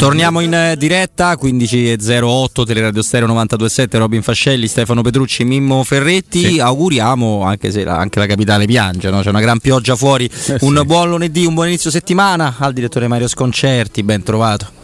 Torniamo in eh, diretta 15.08 Teleradio Stereo 927 Robin Fascelli, Stefano Petrucci, Mimmo Ferretti. Sì. Auguriamo, anche se la, anche la capitale piange, no? c'è una gran pioggia fuori. Eh, un sì. buon lunedì, un buon inizio settimana al direttore Mario Sconcerti, ben trovato.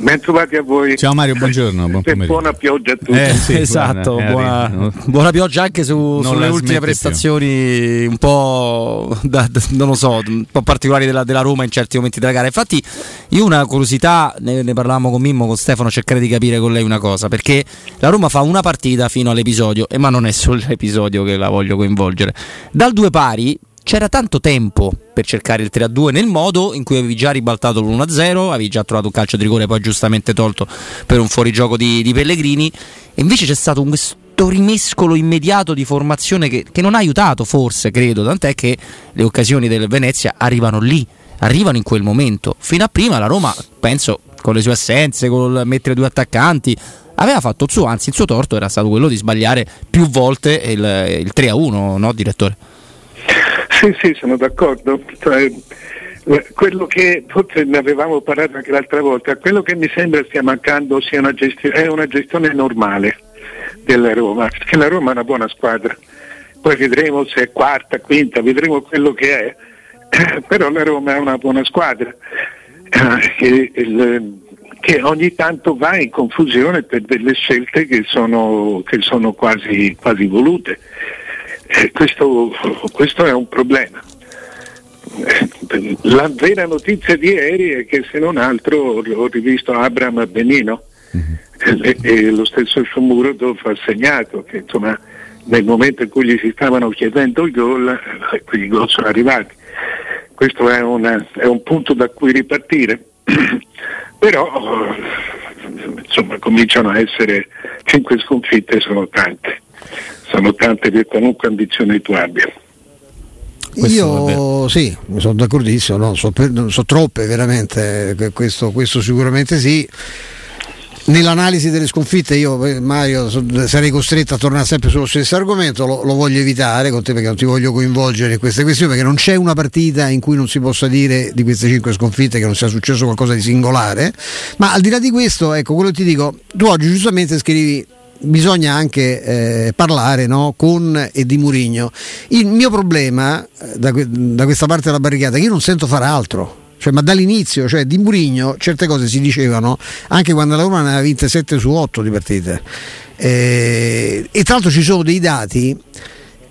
Ben trovati a voi. Ciao Mario, buongiorno. Buon buona pioggia a tutti. Eh, sì, esatto, buona, buona, buona, pioggia anche su, sulle ultime prestazioni più. un po', da, da, non lo so, un po' particolari della, della, Roma in certi momenti della gara. Infatti io una curiosità, ne, ne parlavamo con Mimmo, con Stefano, cercare di capire con lei una cosa, perché la Roma fa una partita fino all'episodio, e ma non è solo l'episodio che la voglio coinvolgere. Dal due pari c'era tanto tempo per cercare il 3-2 nel modo in cui avevi già ribaltato l'1-0, avevi già trovato un calcio di rigore poi giustamente tolto per un fuorigioco di, di Pellegrini e invece c'è stato questo rimescolo immediato di formazione che, che non ha aiutato forse, credo, tant'è che le occasioni del Venezia arrivano lì, arrivano in quel momento. Fino a prima la Roma, penso, con le sue assenze, con il mettere due attaccanti, aveva fatto il suo, anzi il suo torto era stato quello di sbagliare più volte il, il 3-1, no direttore? Sì, sì, sono d'accordo. Cioè, quello che forse ne avevamo parlato anche l'altra volta, quello che mi sembra stia mancando una gestione, è una gestione normale della Roma, perché la Roma è una buona squadra, poi vedremo se è quarta, quinta, vedremo quello che è, però la Roma è una buona squadra che, che ogni tanto va in confusione per delle scelte che sono, che sono quasi, quasi volute. Eh, questo, questo è un problema. Eh, la vera notizia di ieri è che se non altro ho rivisto Abram Benino mm-hmm. e, e, lo stesso Shomurodov ha segnato che insomma, nel momento in cui gli si stavano chiedendo il gol, i gol sono arrivati. Questo è, una, è un punto da cui ripartire, però insomma, cominciano a essere cinque sconfitte, sono tante sono tante per qualunque ambizione tu abbia. Io sì, sono d'accordissimo, no, sono, so troppe veramente, questo, questo sicuramente sì nell'analisi delle sconfitte io eh, Mario sarei costretto a tornare sempre sullo stesso argomento lo, lo, voglio evitare con te perché non ti voglio coinvolgere in queste questioni perché non c'è una partita in cui non si possa dire di queste cinque sconfitte che non sia successo qualcosa di singolare ma al di là di questo ecco quello che ti dico tu oggi giustamente scrivi bisogna anche eh, parlare no? con e di Murigno. Il mio problema eh, da, da, questa parte della barricata è che io non sento fare altro. Cioè, ma dall'inizio, cioè di Murigno, certe cose si dicevano anche quando la Roma ne aveva vinte 7 su 8 di partite. Eh, e tra l'altro ci sono dei dati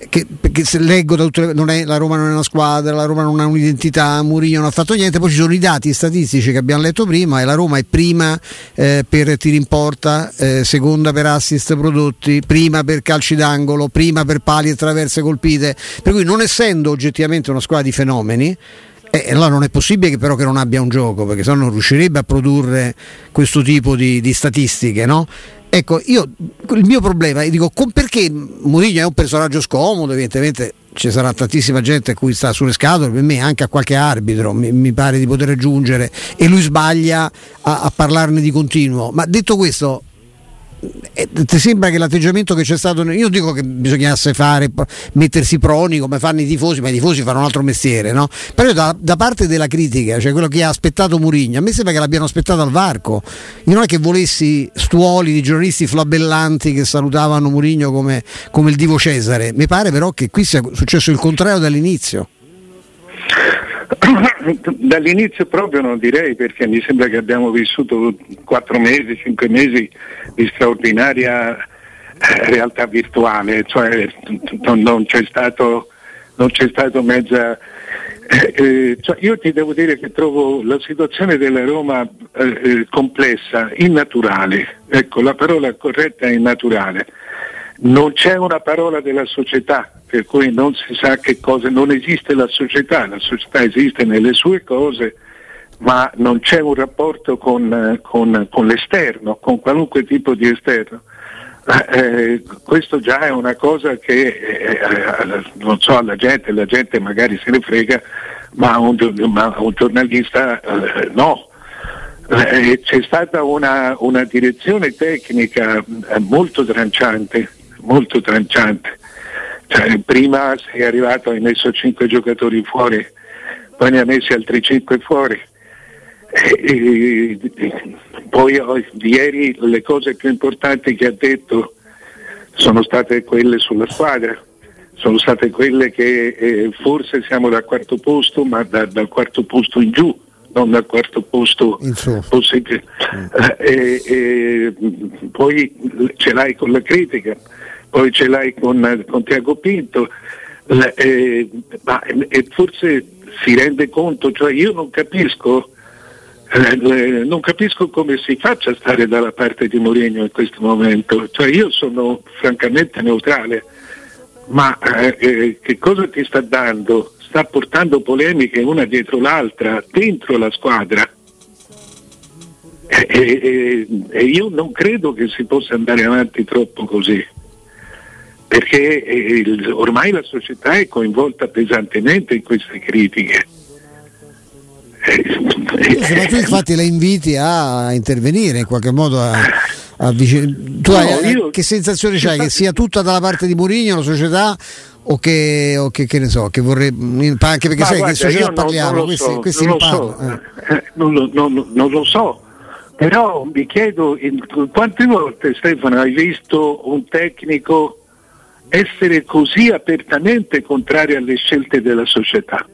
che, perché se leggo da tutte le, è, la Roma non è una squadra, la Roma non ha un'identità, Mourinho non ha fatto niente, poi ci sono i dati statistici che abbiamo letto prima e la Roma è prima eh, per tiri in porta, eh, seconda per assist prodotti, prima per calci d'angolo, prima per pali e traverse colpite, per cui non essendo oggettivamente una squadra di fenomeni, eh, allora non è possibile che però che non abbia un gioco, perché sennò non riuscirebbe a produrre questo tipo di, di statistiche, no? Ecco, io il mio problema, dico, con, perché Mourinho è un personaggio scomodo, evidentemente ci sarà tantissima gente a cui sta sulle scatole, per me anche a qualche arbitro mi, mi pare di poter aggiungere e lui sbaglia a, a parlarne di continuo. Ma detto questo, ti sembra che l'atteggiamento che c'è stato io dico che bisognasse fare mettersi proni come fanno i tifosi ma i tifosi fanno un altro mestiere no? però da, da parte della critica cioè quello che ha aspettato Murigno a me sembra che l'abbiano aspettato al varco io non è che volessi stuoli di giornalisti flabellanti che salutavano Murigno come, come il divo Cesare. Mi pare però che qui sia successo il contrario dall'inizio Dall'inizio proprio non direi perché mi sembra che abbiamo vissuto quattro mesi, cinque mesi di straordinaria eh, realtà virtuale, cioè non, c'è stato, non c'è stato mezza... Eh, eh, cioè io ti devo dire che trovo la situazione della Roma eh, eh, complessa, innaturale, ecco la parola corretta è innaturale. Non c'è una parola della società per cui non si sa che cosa, non esiste la società, la società esiste nelle sue cose, ma non c'è un rapporto con, con, con l'esterno, con qualunque tipo di esterno. Eh, questo già è una cosa che eh, eh, non so alla gente, la gente magari se ne frega, ma un, ma un giornalista eh, no. Eh, c'è stata una, una direzione tecnica eh, molto tranciante, molto tranciante cioè, prima sei arrivato, hai messo 5 giocatori fuori, poi ne hai messi altri 5 fuori. E, poi ieri le cose più importanti che ha detto sono state quelle sulla squadra, sono state quelle che eh, forse siamo dal quarto posto, ma da, dal quarto posto in giù, non dal quarto posto possibile. Mm. Eh, eh, poi ce l'hai con la critica, poi ce l'hai con, con Tiago Pinto, eh, ma forse si rende conto, cioè io non capisco eh, non capisco come si faccia a stare dalla parte di Mourinho in questo momento. Cioè, io sono francamente neutrale, ma eh, eh, che cosa ti sta dando? Sta portando polemiche una dietro l'altra dentro la squadra. E, e io non credo che si possa andare avanti troppo così perché eh, ormai la società è coinvolta pesantemente in queste critiche ma tu infatti la inviti a intervenire in qualche modo a, a vicin- tu no, hai, io, che sensazione c'hai? Che sia tutta dalla parte di Mourinho la società o che, o che, che ne so, che vorrei anche perché sai guarda, che società parliamo, non questi, so, questi non, lo so, eh. Eh, non, lo, non, non, lo so, però mi chiedo in, quante volte Stefano hai visto un tecnico essere così apertamente contrario alle scelte della società?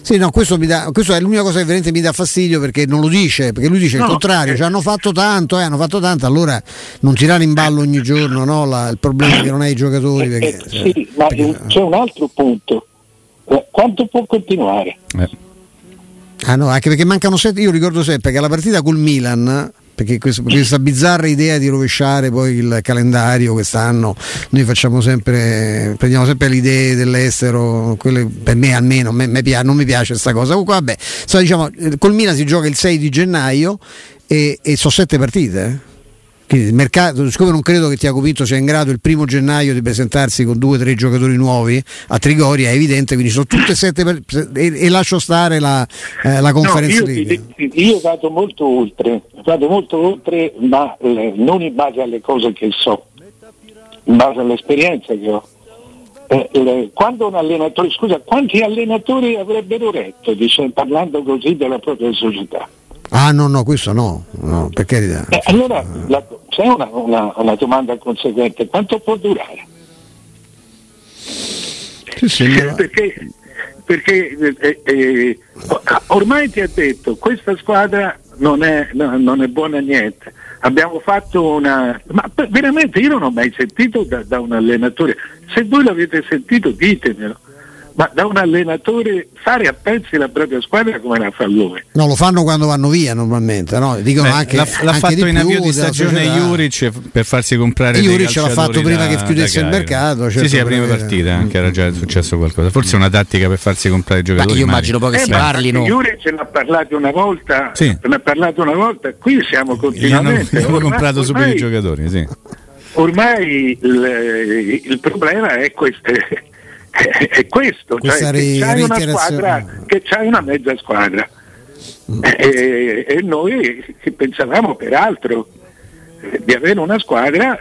Sì, no, questo, dà, questo, è l'unica cosa che veramente mi dà fastidio perché non lo dice, perché lui dice no, il contrario, eh. ci hanno fatto tanto, eh, hanno fatto tanto, allora non tirare in ballo ogni giorno no, la, il problema è che non hai i giocatori. Eh, perché, eh, sì, cioè, ma perché, c'è un altro punto, eh, quanto può continuare? Ah no, anche perché mancano sette, io ricordo sempre che la partita col Milan perché questo, questa bizzarra idea di rovesciare poi il calendario quest'anno noi facciamo sempre prendiamo sempre le idee dell'estero quelle, per me almeno me, me, non mi piace questa cosa comunque vabbè so, diciamo, col Milan si gioca il 6 di gennaio e, e sono sette partite eh? Quindi il mercato, siccome non credo che Tiago Pinto sia in grado il primo gennaio di presentarsi con due o tre giocatori nuovi a Trigoria, è evidente, quindi sono tutte e sette per, e, e, lascio stare la, eh, la conferenza no, io, io, vado molto oltre, vado molto oltre, ma eh, non in base alle cose che so, in base all'esperienza che ho. Eh, eh, quando un allenatore, scusa, quanti allenatori avrebbero retto dice, parlando così della propria società? Ah no, no, questo no, no per carità. Eh, allora la, c'è una, una, una, domanda conseguente, quanto può durare? Perché, perché eh, eh, ormai ti ha detto questa squadra non è, no, non è buona niente. Abbiamo fatto una. Ma veramente io non ho mai sentito da, da un allenatore. Se voi l'avete sentito ditemelo ma da un allenatore fare a pezzi la propria squadra come la fa lui. No, lo fanno quando vanno via normalmente, no? Dicono Beh, anche, l'ha, l'ha anche fatto di in avvio di stagione Juric per farsi comprare Juric l'ha fatto prima da, che chiudesse il mercato. Certo sì, sì, la prima partita anche era già successo qualcosa. Forse è una tattica per farsi comprare i giocatori. Ma io immagino poi che eh, si parlino. Juric ne ha parlato una volta, sì. ne ha parlato una volta, qui siamo continuamente. Abbiamo comprato subito i giocatori, sì. Ormai il, il problema è questo è questo, cioè che c'hai una squadra, che c'hai una mezza squadra. Mm. E, e, noi che pensavamo peraltro di avere una squadra,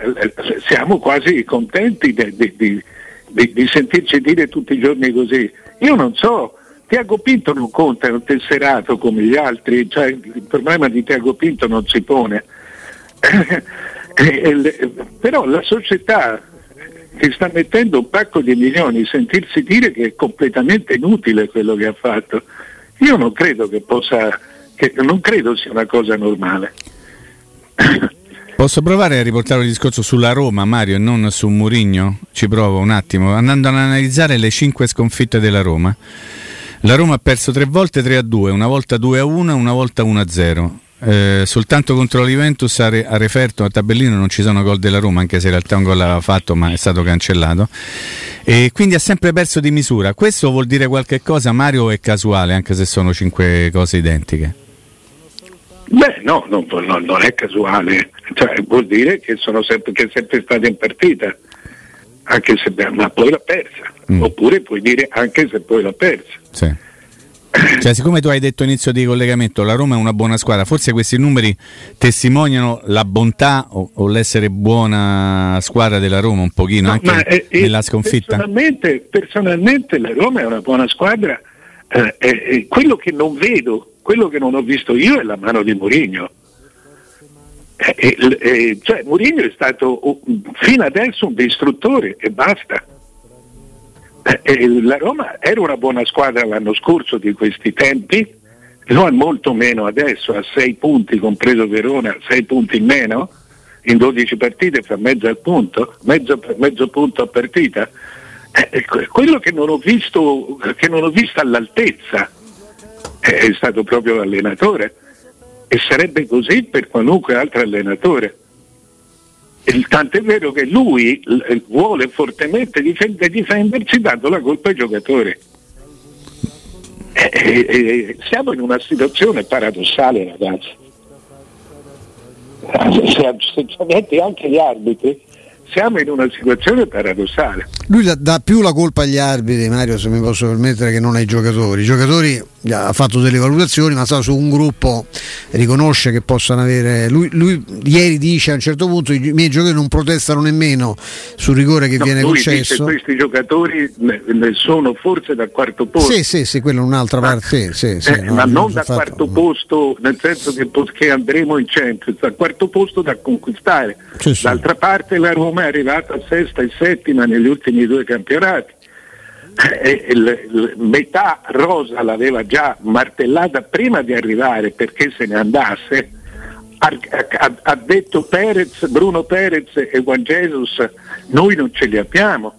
siamo quasi contenti di, di, di, di sentirci dire tutti i giorni così. Io non so, Tiago Pinto non conta, è un tesserato come gli altri, cioè il problema di Tiago Pinto non si pone. però la società che sta mettendo un pacco di milioni, sentirsi dire che è completamente inutile quello che ha fatto, io non credo che possa, che non credo sia una cosa normale. Posso provare a riportare il discorso sulla Roma, Mario, e non su Murigno? Ci provo un attimo, andando ad analizzare le cinque sconfitte della Roma. La Roma ha perso tre volte 3 a 2, una volta 2 a 1 una volta 1 a 0. Eh, soltanto contro la Juventus a, re, a referto a tabellino non ci sono gol della Roma anche se in realtà un gol l'aveva fatto ma è stato cancellato e quindi ha sempre perso di misura questo vuol dire qualche cosa Mario è casuale anche se sono cinque cose identiche Beh, no, no, no non è casuale, cioè, vuol dire che, sono sempre, che è sempre stata in partita, anche se, ma poi l'ha persa, mm. oppure puoi dire anche se poi l'ha persa. Sì. Cioè, siccome tu hai detto inizio di collegamento, la Roma è una buona squadra, forse questi numeri testimoniano la bontà o, o l'essere buona squadra della Roma un pochino no, anche è, eh, nella sconfitta? Personalmente, personalmente, la Roma è una buona squadra, eh, è, quello che non vedo quello che non ho visto io è la mano di Mourinho. Eh, eh, cioè, Mourinho è stato fino adesso un distruttore e basta. Eh, la Roma era una buona squadra l'anno scorso di questi tempi, è molto meno adesso, a 6 punti, compreso Verona, 6 punti in meno, in 12 partite fa mezzo punto, mezzo, mezzo punto a partita. Eh, quello che non ho visto, che non ho visto all'altezza è stato proprio l'allenatore e sarebbe così per qualunque altro allenatore. Tant'è vero che lui vuole fortemente difendersi dando la colpa ai giocatori. E, e, e, siamo in una situazione paradossale ragazzi. Ci metti anche gli arbitri, siamo in una situazione paradossale. Lui dà più la colpa agli arbitri, Mario, se mi posso permettere, che non ai giocatori. I giocatori ha fatto delle valutazioni, ma sta su un gruppo, riconosce che possano avere. Lui, lui, ieri dice a un certo punto: i miei giocatori non protestano nemmeno sul rigore che no, viene concesso. questi giocatori ne, sono forse dal quarto posto. Sì, sì, sì, quello è un'altra parte. Sì, sì, eh, no, ma non dal fatto, quarto no. posto, nel senso che, che andremo in centro, dal quarto posto da conquistare. D'altra parte la Roma è arrivata a sesta e settima negli ultimi due campionati metà Rosa l'aveva già martellata prima di arrivare perché se ne andasse, ha, detto Perez, Bruno Perez e Juan Jesus, noi non ce li abbiamo.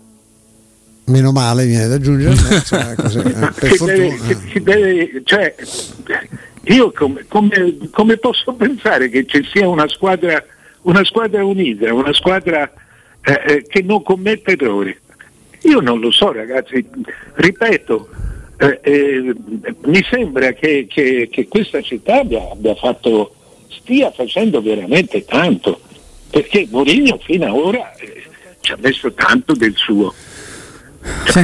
Meno male viene da aggiungere eh, cioè, io come, come, come, posso pensare che ci sia una squadra, una squadra unita, una squadra eh, eh che non commette errori? Io non lo so ragazzi, ripeto, eh, eh, mi sembra che, che, che questa città abbia, abbia fatto, stia facendo veramente tanto, perché Mourinho fino ad ora eh, ci ha messo tanto del suo. Sì.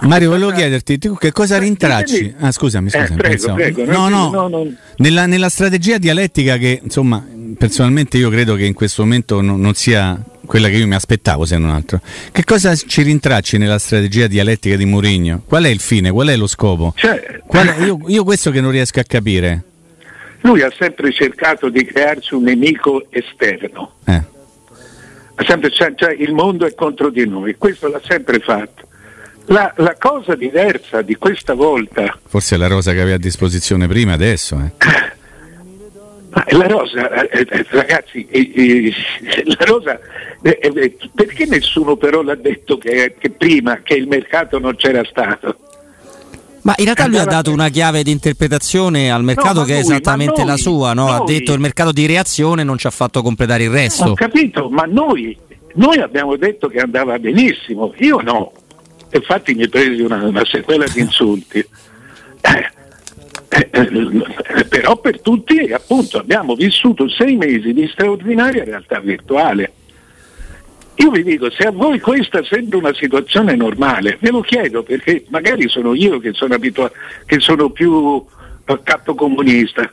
Mario, volevo chiederti tu che cosa rintracci? Ah, scusami, scusami. Eh, prego, prego, no, no, no, no. Nella, nella, strategia dialettica che, insomma, personalmente io credo che in questo momento non, non sia quella che io mi aspettavo se non altro. Che cosa ci rintracci nella strategia dialettica di Mourinho? Qual è il fine? Qual è lo scopo? Cioè, è? Io, io, questo che non riesco a capire. Lui ha sempre cercato di crearsi un nemico esterno. Eh. Sempre, cioè, cioè, il mondo è contro di noi, questo l'ha sempre fatto. La, la, cosa diversa di questa volta. Forse è la rosa che aveva a disposizione prima, adesso. Eh. La rosa, eh, eh, ragazzi, eh, la rosa, perché nessuno però l'ha detto che, che, prima che il mercato non c'era stato? Ma in realtà lui ha dato una chiave di interpretazione al mercato no, che è esattamente noi, la sua, no? ha detto il mercato di reazione non ci ha fatto completare il resto. Ho capito, ma noi, noi abbiamo detto che andava benissimo, io no, infatti mi presi una, una sequela di insulti. Eh, eh, però per tutti appunto abbiamo vissuto sei mesi di straordinaria realtà virtuale. Io vi dico, se a voi questa sembra una situazione normale, ve lo chiedo perché magari sono io che sono abituato, che sono più eh, capo comunista.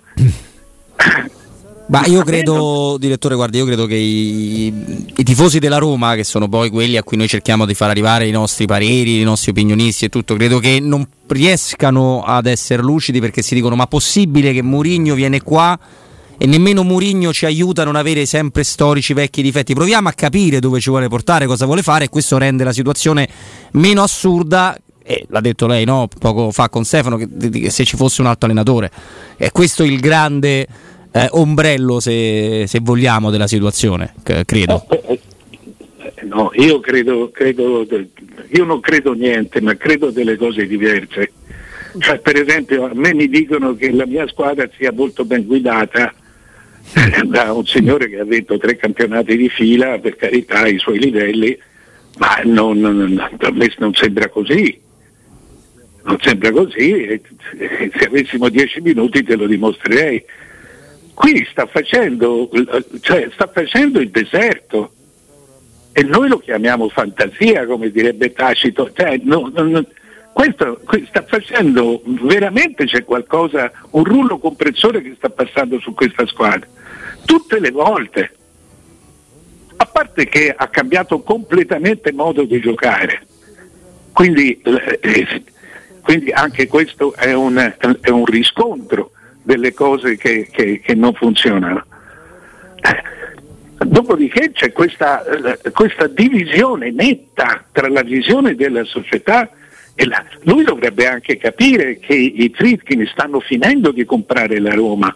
Ma io credo, direttore, guardi, io credo che i, i, tifosi della Roma, che sono poi quelli a cui noi cerchiamo di far arrivare i nostri pareri, i nostri opinionisti e tutto, credo che non riescano ad essere lucidi perché si dicono ma possibile che Mourinho viene qua e nemmeno Mourinho ci aiuta a non avere sempre storici vecchi difetti. Proviamo a capire dove ci vuole portare, cosa vuole fare e questo rende la situazione meno assurda eh, l'ha detto lei no? poco fa con Stefano, che, che, se ci fosse un altro allenatore. E questo è il grande eh, ombrello, se, se, vogliamo, della situazione, credo. No, eh, eh, no io credo, credo, io non credo niente, ma credo delle cose diverse. Cioè, per esempio, a me mi dicono che la mia squadra sia molto ben guidata eh, da un signore che ha vinto tre campionati di fila, per carità, ai suoi livelli, ma non, a me non sembra così. Non sembra così, se avessimo dieci minuti te lo dimostrerei qui sta facendo, cioè, sta facendo il deserto. E noi lo chiamiamo fantasia come direbbe Tacito. Cioè, no, no, questo, sta facendo veramente c'è qualcosa un rullo compressore che sta passando su questa squadra. Tutte le volte. A parte che ha cambiato completamente modo di giocare. Quindi, eh, quindi anche questo è un, è un riscontro delle cose che, che, che non funzionano. Dopodiché c'è questa, questa, divisione netta tra la visione della società e la... Lui dovrebbe anche capire che i Fritkin stanno finendo di comprare la Roma.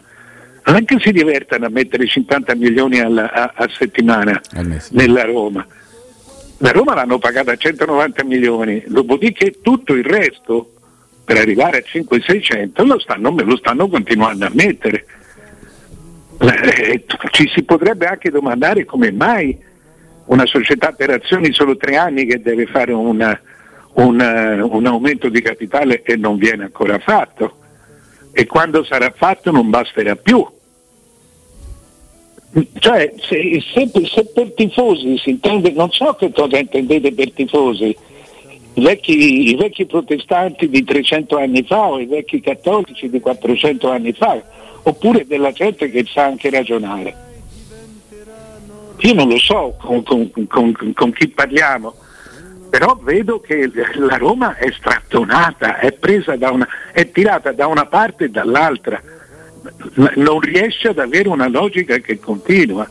Non è che si divertano a mettere 50 milioni alla, a, a, settimana nella Roma. La Roma l'hanno pagata a 190 milioni, dopodiché tutto il resto per arrivare a 5-600 lo stanno, lo stanno continuando a mettere. Eh, ci si potrebbe anche domandare come mai una società per azioni solo tre anni che deve fare una, una, un aumento di capitale e non viene ancora fatto e quando sarà fatto non basterà più. Cioè, se, se, se per tifosi si intende, non so che cosa intendete per tifosi, vecchi, i vecchi protestanti di 300 anni fa o i vecchi cattolici di 400 anni fa, oppure della gente che sa anche ragionare. Io non lo so con, con, con, con chi parliamo, però vedo che la Roma è strattonata, è, una, è tirata da una parte e dall'altra, non riesce ad avere una logica che continua.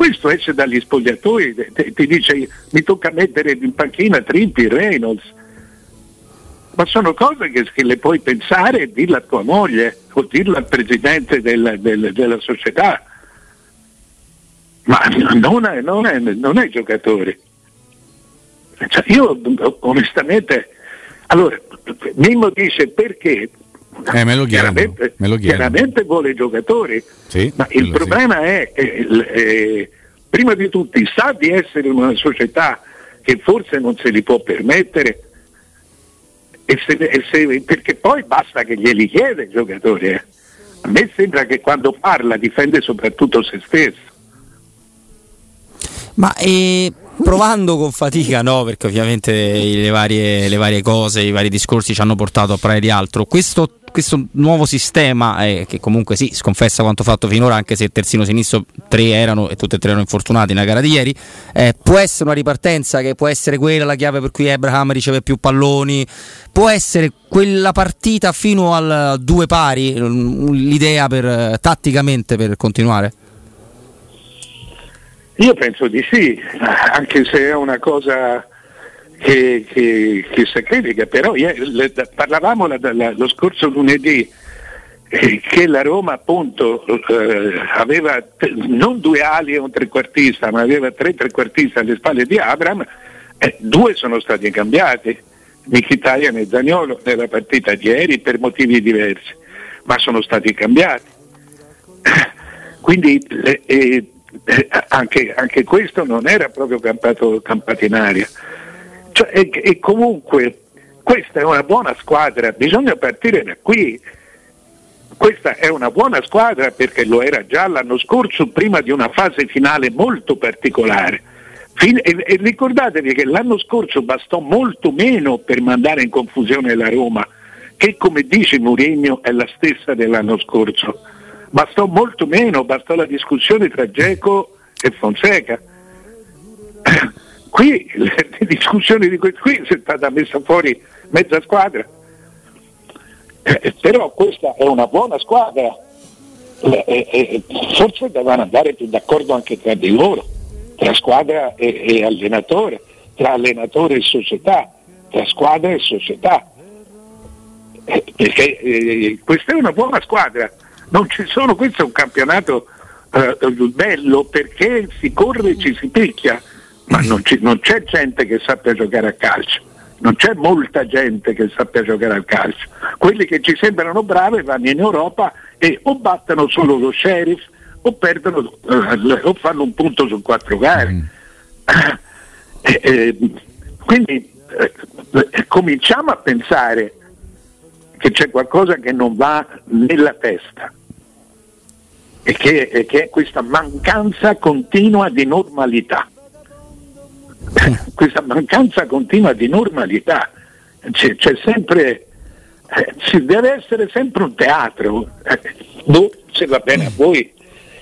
Questo esce dagli spogliatoi, ti dice mi tocca mettere in panchina Trimpi, Reynolds, ma sono cose che, che, le puoi pensare e dirla a tua moglie o dirla al presidente del, del, della società, ma non, è, non, è, non ai giocatori. Cioè io onestamente, allora, Mimmo dice perché eh, me lo chiaramente, me lo chiaramente vuole giocatori, sì, ma il problema sì. è che eh, prima di tutto sa di essere una società che forse non se li può permettere e se, e se, perché poi basta che glieli chiede il giocatore. Eh. A me sembra che quando parla difende soprattutto se stesso. Ma eh, provando con fatica, no, perché ovviamente le varie, le varie, cose, i vari discorsi ci hanno portato a parlare di altro. Questo, questo nuovo sistema, eh, che comunque sì, sconfessa quanto fatto finora, anche se terzino sinistro tre erano e tutti e tre erano infortunati nella gara di ieri, eh, può essere una ripartenza che può essere quella la chiave per cui Abraham riceve più palloni, può essere quella partita fino al due pari, l'idea per, tatticamente per continuare? Io penso di sì, anche se è una cosa che, che, che sacrifica, però le, parlavamo la, la, lo scorso lunedì eh, che la Roma appunto eh, aveva t- non due ali e un trequartista, ma aveva tre trequartisti alle spalle di Abram, eh, due sono stati cambiati, Mkhitaryan e Zagnolo nella partita di ieri per motivi diversi, ma sono stati cambiati. Quindi eh, eh, anche, anche, questo non era proprio campato, campato in aria. Cioè, e, e comunque questa è una buona squadra, bisogna partire da qui. Questa è una buona squadra perché lo era già l'anno scorso prima di una fase finale molto particolare. E ricordatevi che l'anno scorso bastò molto meno per mandare in confusione la Roma, che come dice Mourinho è la stessa dell'anno scorso bastò molto meno, bastò la discussione tra Geco e Fonseca. Qui le discussioni di questo qui è stata messa fuori mezza squadra. Eh, però questa è una buona squadra. Eh, eh, eh forse devono andare più d'accordo anche tra di loro, tra squadra e, e allenatore, tra allenatore e società, tra squadra e società. Eh, perché eh, questa è una buona squadra non ci sono, questo è un campionato eh, bello perché si corre e ci si picchia, ma non, ci, non, c'è gente che sappia giocare a calcio, non c'è molta gente che sappia giocare al calcio. Quelli che ci sembrano bravi vanno in Europa e o battono solo lo sheriff o perdono eh, o fanno un punto su quattro gare. Mm. Eh, eh, quindi cominciamo a pensare che c'è qualcosa che non va nella testa e che, e che è questa mancanza continua di normalità. questa mancanza continua di normalità. C'è, c'è sempre, eh, ci deve essere sempre un teatro. Eh, boh, se va bene a voi,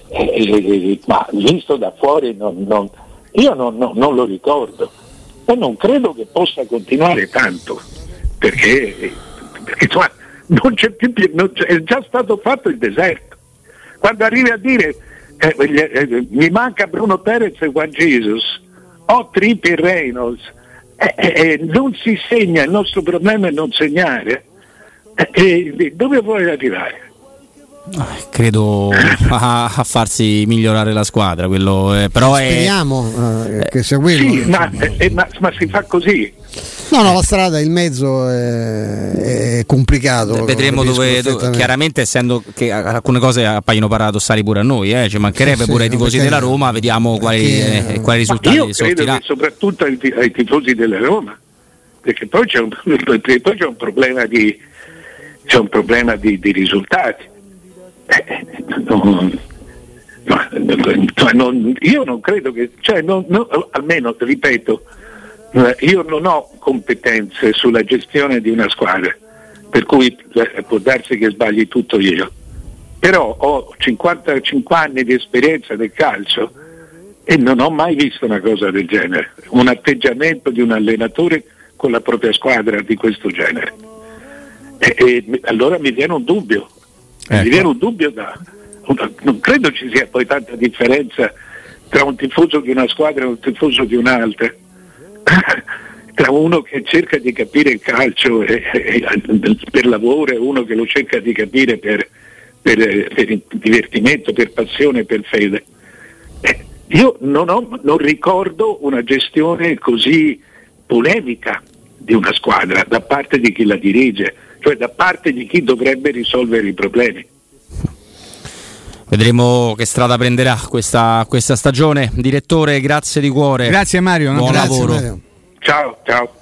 eh, eh, eh ma visto da fuori non, non, io non, non, lo ricordo e non credo che possa continuare tanto perché, perché insomma, non c'è più, non c'è, è già stato fatto il deserto. Quando arrivi a dire eh, eh, mi manca Bruno Perez e Juan Jesus, ho Trippi e Reynolds, eh, eh, eh, non si segna, il nostro problema è non segnare, eh, dove vuoi arrivare? credo a, a, farsi migliorare la squadra quello, eh, però speriamo è... eh, che sia quello sì, ma, eh, ma, ma, si fa così no no la strada il mezzo è, è complicato. Vedremo dove, dove, chiaramente essendo che alcune cose appaiono paradossali pure a noi eh, ci mancherebbe sì, pure ai tifosi della Roma vediamo quali, eh, quali risultati io credo che soprattutto ai, ai, tifosi della Roma perché poi c'è un, poi c'è un problema di c'è un problema di, di risultati. Non, non, io non credo che, cioè non, almeno ripeto, io non ho competenze sulla gestione di una squadra, per cui eh, può darsi che sbagli tutto io, però ho 55 anni di esperienza del calcio e non ho mai visto una cosa del genere, un atteggiamento di un allenatore con la propria squadra di questo genere. E, e allora mi viene un dubbio, Ecco. Mi viene un dubbio da... Non credo ci sia poi tanta differenza tra un tifoso di una squadra e un tifoso di un'altra. tra uno che cerca di capire il calcio e, e, per lavoro e uno che lo cerca di capire per, per, per divertimento, per passione, per fede. Eh, io non, ho, non ricordo una gestione così polemica di una squadra da parte di chi la dirige cioè da parte di chi dovrebbe risolvere i problemi. Vedremo che strada prenderà questa, questa stagione. Direttore, grazie di cuore. Grazie Mario. Buon grazie, lavoro. Mario. Ciao, ciao.